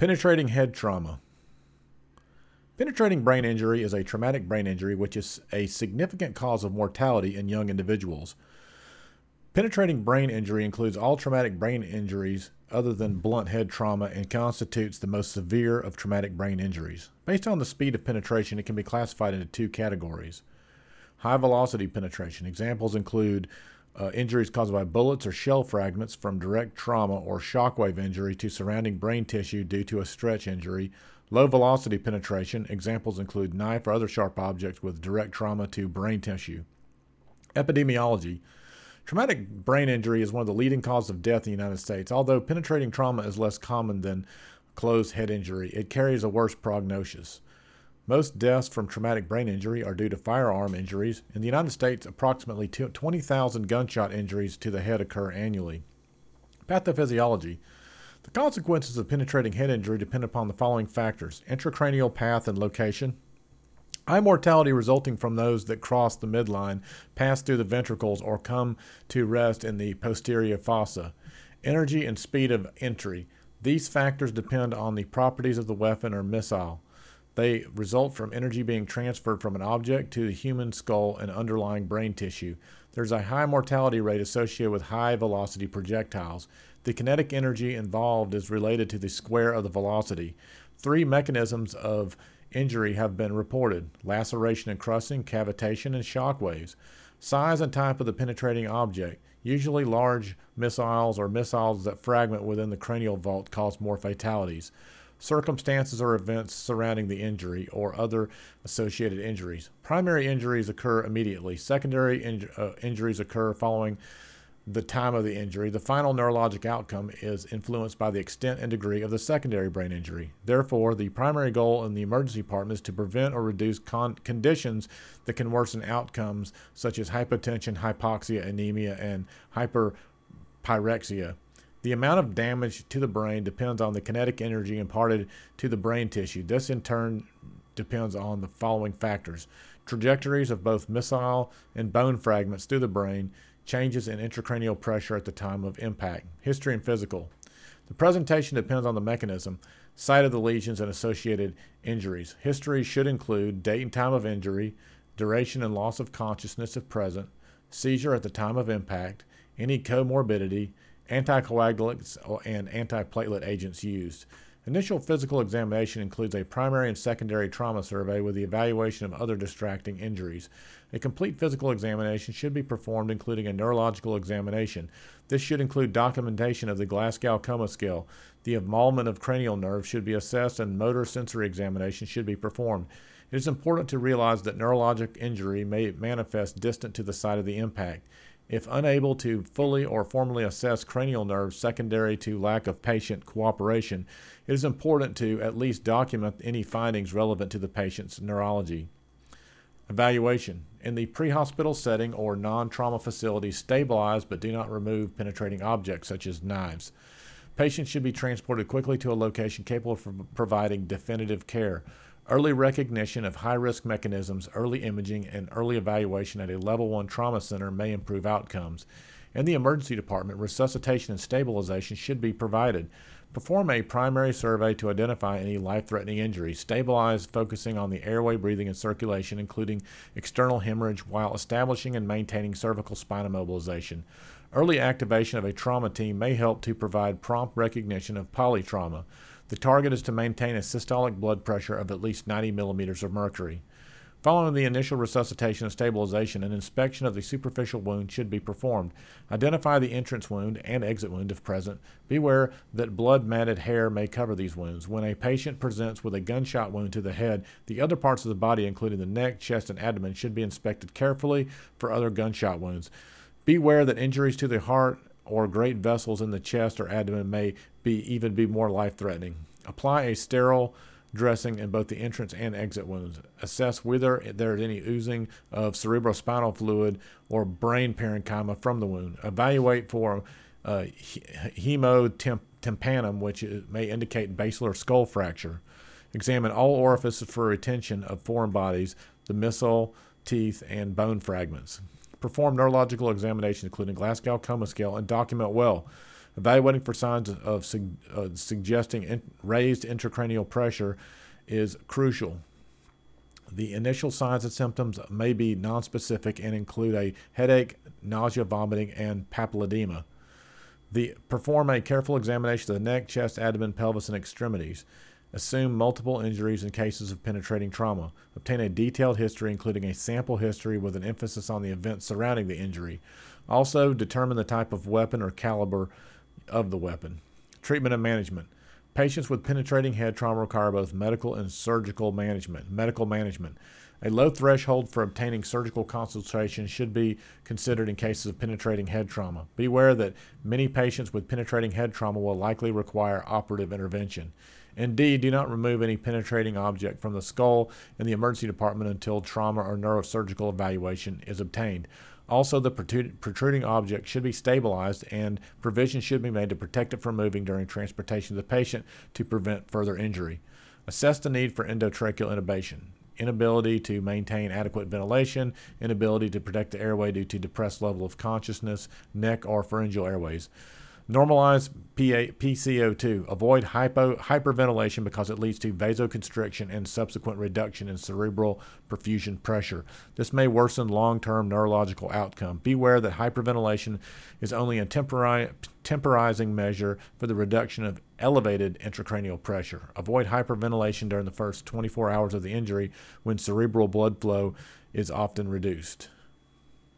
Penetrating head trauma. Penetrating brain injury is a traumatic brain injury which is a significant cause of mortality in young individuals. Penetrating brain injury includes all traumatic brain injuries other than blunt head trauma and constitutes the most severe of traumatic brain injuries. Based on the speed of penetration, it can be classified into two categories. High velocity penetration. Examples include uh, injuries caused by bullets or shell fragments from direct trauma or shockwave injury to surrounding brain tissue due to a stretch injury. Low velocity penetration. Examples include knife or other sharp objects with direct trauma to brain tissue. Epidemiology. Traumatic brain injury is one of the leading causes of death in the United States. Although penetrating trauma is less common than closed head injury, it carries a worse prognosis. Most deaths from traumatic brain injury are due to firearm injuries. In the United States, approximately 20,000 gunshot injuries to the head occur annually. Pathophysiology. The consequences of penetrating head injury depend upon the following factors intracranial path and location, High mortality resulting from those that cross the midline, pass through the ventricles, or come to rest in the posterior fossa. Energy and speed of entry. These factors depend on the properties of the weapon or missile. They result from energy being transferred from an object to the human skull and underlying brain tissue. There's a high mortality rate associated with high velocity projectiles. The kinetic energy involved is related to the square of the velocity. Three mechanisms of injury have been reported laceration and crusting, cavitation, and shock waves. Size and type of the penetrating object. Usually, large missiles or missiles that fragment within the cranial vault cause more fatalities. Circumstances or events surrounding the injury or other associated injuries. Primary injuries occur immediately. Secondary uh, injuries occur following the time of the injury, the final neurologic outcome is influenced by the extent and degree of the secondary brain injury. Therefore, the primary goal in the emergency department is to prevent or reduce con- conditions that can worsen outcomes such as hypotension, hypoxia, anemia, and hyperpyrexia. The amount of damage to the brain depends on the kinetic energy imparted to the brain tissue. This, in turn, depends on the following factors trajectories of both missile and bone fragments through the brain changes in intracranial pressure at the time of impact, history and physical. The presentation depends on the mechanism, site of the lesions, and associated injuries. History should include date and time of injury, duration and loss of consciousness if present, seizure at the time of impact, any comorbidity, anticoagulants and antiplatelet agents used. Initial physical examination includes a primary and secondary trauma survey with the evaluation of other distracting injuries. A complete physical examination should be performed, including a neurological examination. This should include documentation of the Glasgow Coma Scale. The involvement of cranial nerves should be assessed, and motor sensory examination should be performed. It is important to realize that neurologic injury may manifest distant to the site of the impact. If unable to fully or formally assess cranial nerves secondary to lack of patient cooperation, it is important to at least document any findings relevant to the patient's neurology. Evaluation. In the pre hospital setting or non trauma facility, stabilize but do not remove penetrating objects such as knives. Patients should be transported quickly to a location capable of providing definitive care. Early recognition of high risk mechanisms, early imaging, and early evaluation at a level 1 trauma center may improve outcomes. In the emergency department, resuscitation and stabilization should be provided. Perform a primary survey to identify any life threatening injuries. Stabilize, focusing on the airway, breathing, and circulation, including external hemorrhage, while establishing and maintaining cervical spine immobilization. Early activation of a trauma team may help to provide prompt recognition of polytrauma. The target is to maintain a systolic blood pressure of at least 90 millimeters of mercury. Following the initial resuscitation and stabilization, an inspection of the superficial wound should be performed. Identify the entrance wound and exit wound if present. Beware that blood matted hair may cover these wounds. When a patient presents with a gunshot wound to the head, the other parts of the body, including the neck, chest, and abdomen, should be inspected carefully for other gunshot wounds. Beware that injuries to the heart or great vessels in the chest or abdomen may be even be more life threatening. Apply a sterile dressing in both the entrance and exit wounds. Assess whether there is any oozing of cerebrospinal fluid or brain parenchyma from the wound. Evaluate for uh, hemotympanum, which may indicate basilar skull fracture. Examine all orifices for retention of foreign bodies, the missile, teeth, and bone fragments. Perform neurological examination, including Glasgow Coma Scale, and document well. Evaluating for signs of uh, suggesting in- raised intracranial pressure is crucial. The initial signs and symptoms may be nonspecific and include a headache, nausea, vomiting, and papilledema. The, perform a careful examination of the neck, chest, abdomen, pelvis, and extremities. Assume multiple injuries in cases of penetrating trauma. Obtain a detailed history, including a sample history with an emphasis on the events surrounding the injury. Also, determine the type of weapon or caliber of the weapon. Treatment and management. Patients with penetrating head trauma require both medical and surgical management. Medical management. A low threshold for obtaining surgical consultation should be considered in cases of penetrating head trauma. Beware that many patients with penetrating head trauma will likely require operative intervention. Indeed, do not remove any penetrating object from the skull in the emergency department until trauma or neurosurgical evaluation is obtained. Also, the protruding object should be stabilized and provision should be made to protect it from moving during transportation of the patient to prevent further injury. Assess the need for endotracheal intubation inability to maintain adequate ventilation, inability to protect the airway due to depressed level of consciousness, neck or pharyngeal airways. Normalize PA, PCO2. Avoid hypo, hyperventilation because it leads to vasoconstriction and subsequent reduction in cerebral perfusion pressure. This may worsen long term neurological outcome. Beware that hyperventilation is only a tempori- temporizing measure for the reduction of elevated intracranial pressure. Avoid hyperventilation during the first 24 hours of the injury when cerebral blood flow is often reduced.